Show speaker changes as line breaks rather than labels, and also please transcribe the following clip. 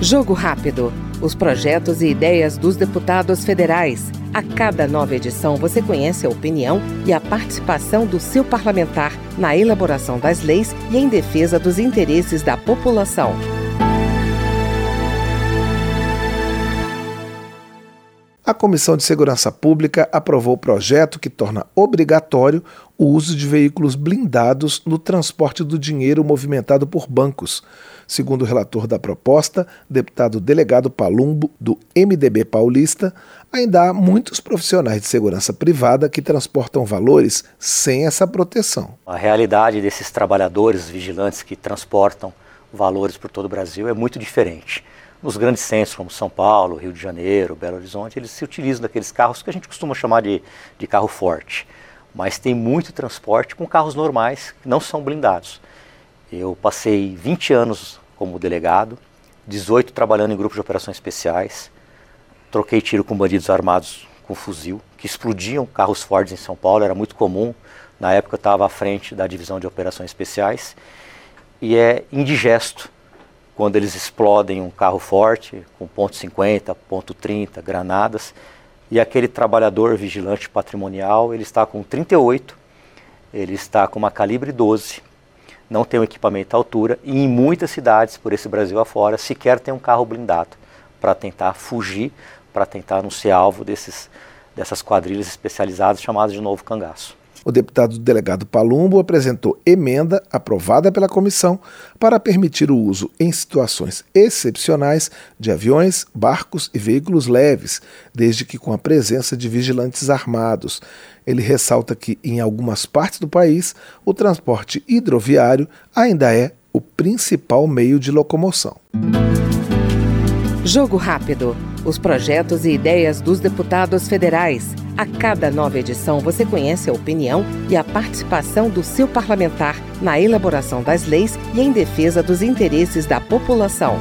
Jogo Rápido. Os projetos e ideias dos deputados federais. A cada nova edição você conhece a opinião e a participação do seu parlamentar na elaboração das leis e em defesa dos interesses da população.
A Comissão de Segurança Pública aprovou o projeto que torna obrigatório o uso de veículos blindados no transporte do dinheiro movimentado por bancos. Segundo o relator da proposta, deputado delegado Palumbo, do MDB paulista, ainda há muitos profissionais de segurança privada que transportam valores sem essa proteção.
A realidade desses trabalhadores vigilantes que transportam valores por todo o Brasil é muito diferente. Nos grandes centros como São Paulo, Rio de Janeiro, Belo Horizonte, eles se utilizam daqueles carros que a gente costuma chamar de, de carro forte. Mas tem muito transporte com carros normais que não são blindados. Eu passei 20 anos como delegado, 18 trabalhando em grupos de operações especiais, troquei tiro com bandidos armados com fuzil, que explodiam carros Fords em São Paulo, era muito comum. Na época eu estava à frente da divisão de operações especiais e é indigesto quando eles explodem um carro forte, com ponto .50, ponto .30, granadas, e aquele trabalhador vigilante patrimonial, ele está com 38, ele está com uma calibre 12, não tem um equipamento à altura, e em muitas cidades por esse Brasil afora, sequer tem um carro blindado para tentar fugir, para tentar não ser alvo desses, dessas quadrilhas especializadas chamadas de novo cangaço
o deputado delegado Palumbo apresentou emenda aprovada pela comissão para permitir o uso em situações excepcionais de aviões, barcos e veículos leves, desde que com a presença de vigilantes armados. Ele ressalta que, em algumas partes do país, o transporte hidroviário ainda é o principal meio de locomoção.
Jogo Rápido. Os projetos e ideias dos deputados federais. A cada nova edição você conhece a opinião e a participação do seu parlamentar na elaboração das leis e em defesa dos interesses da população.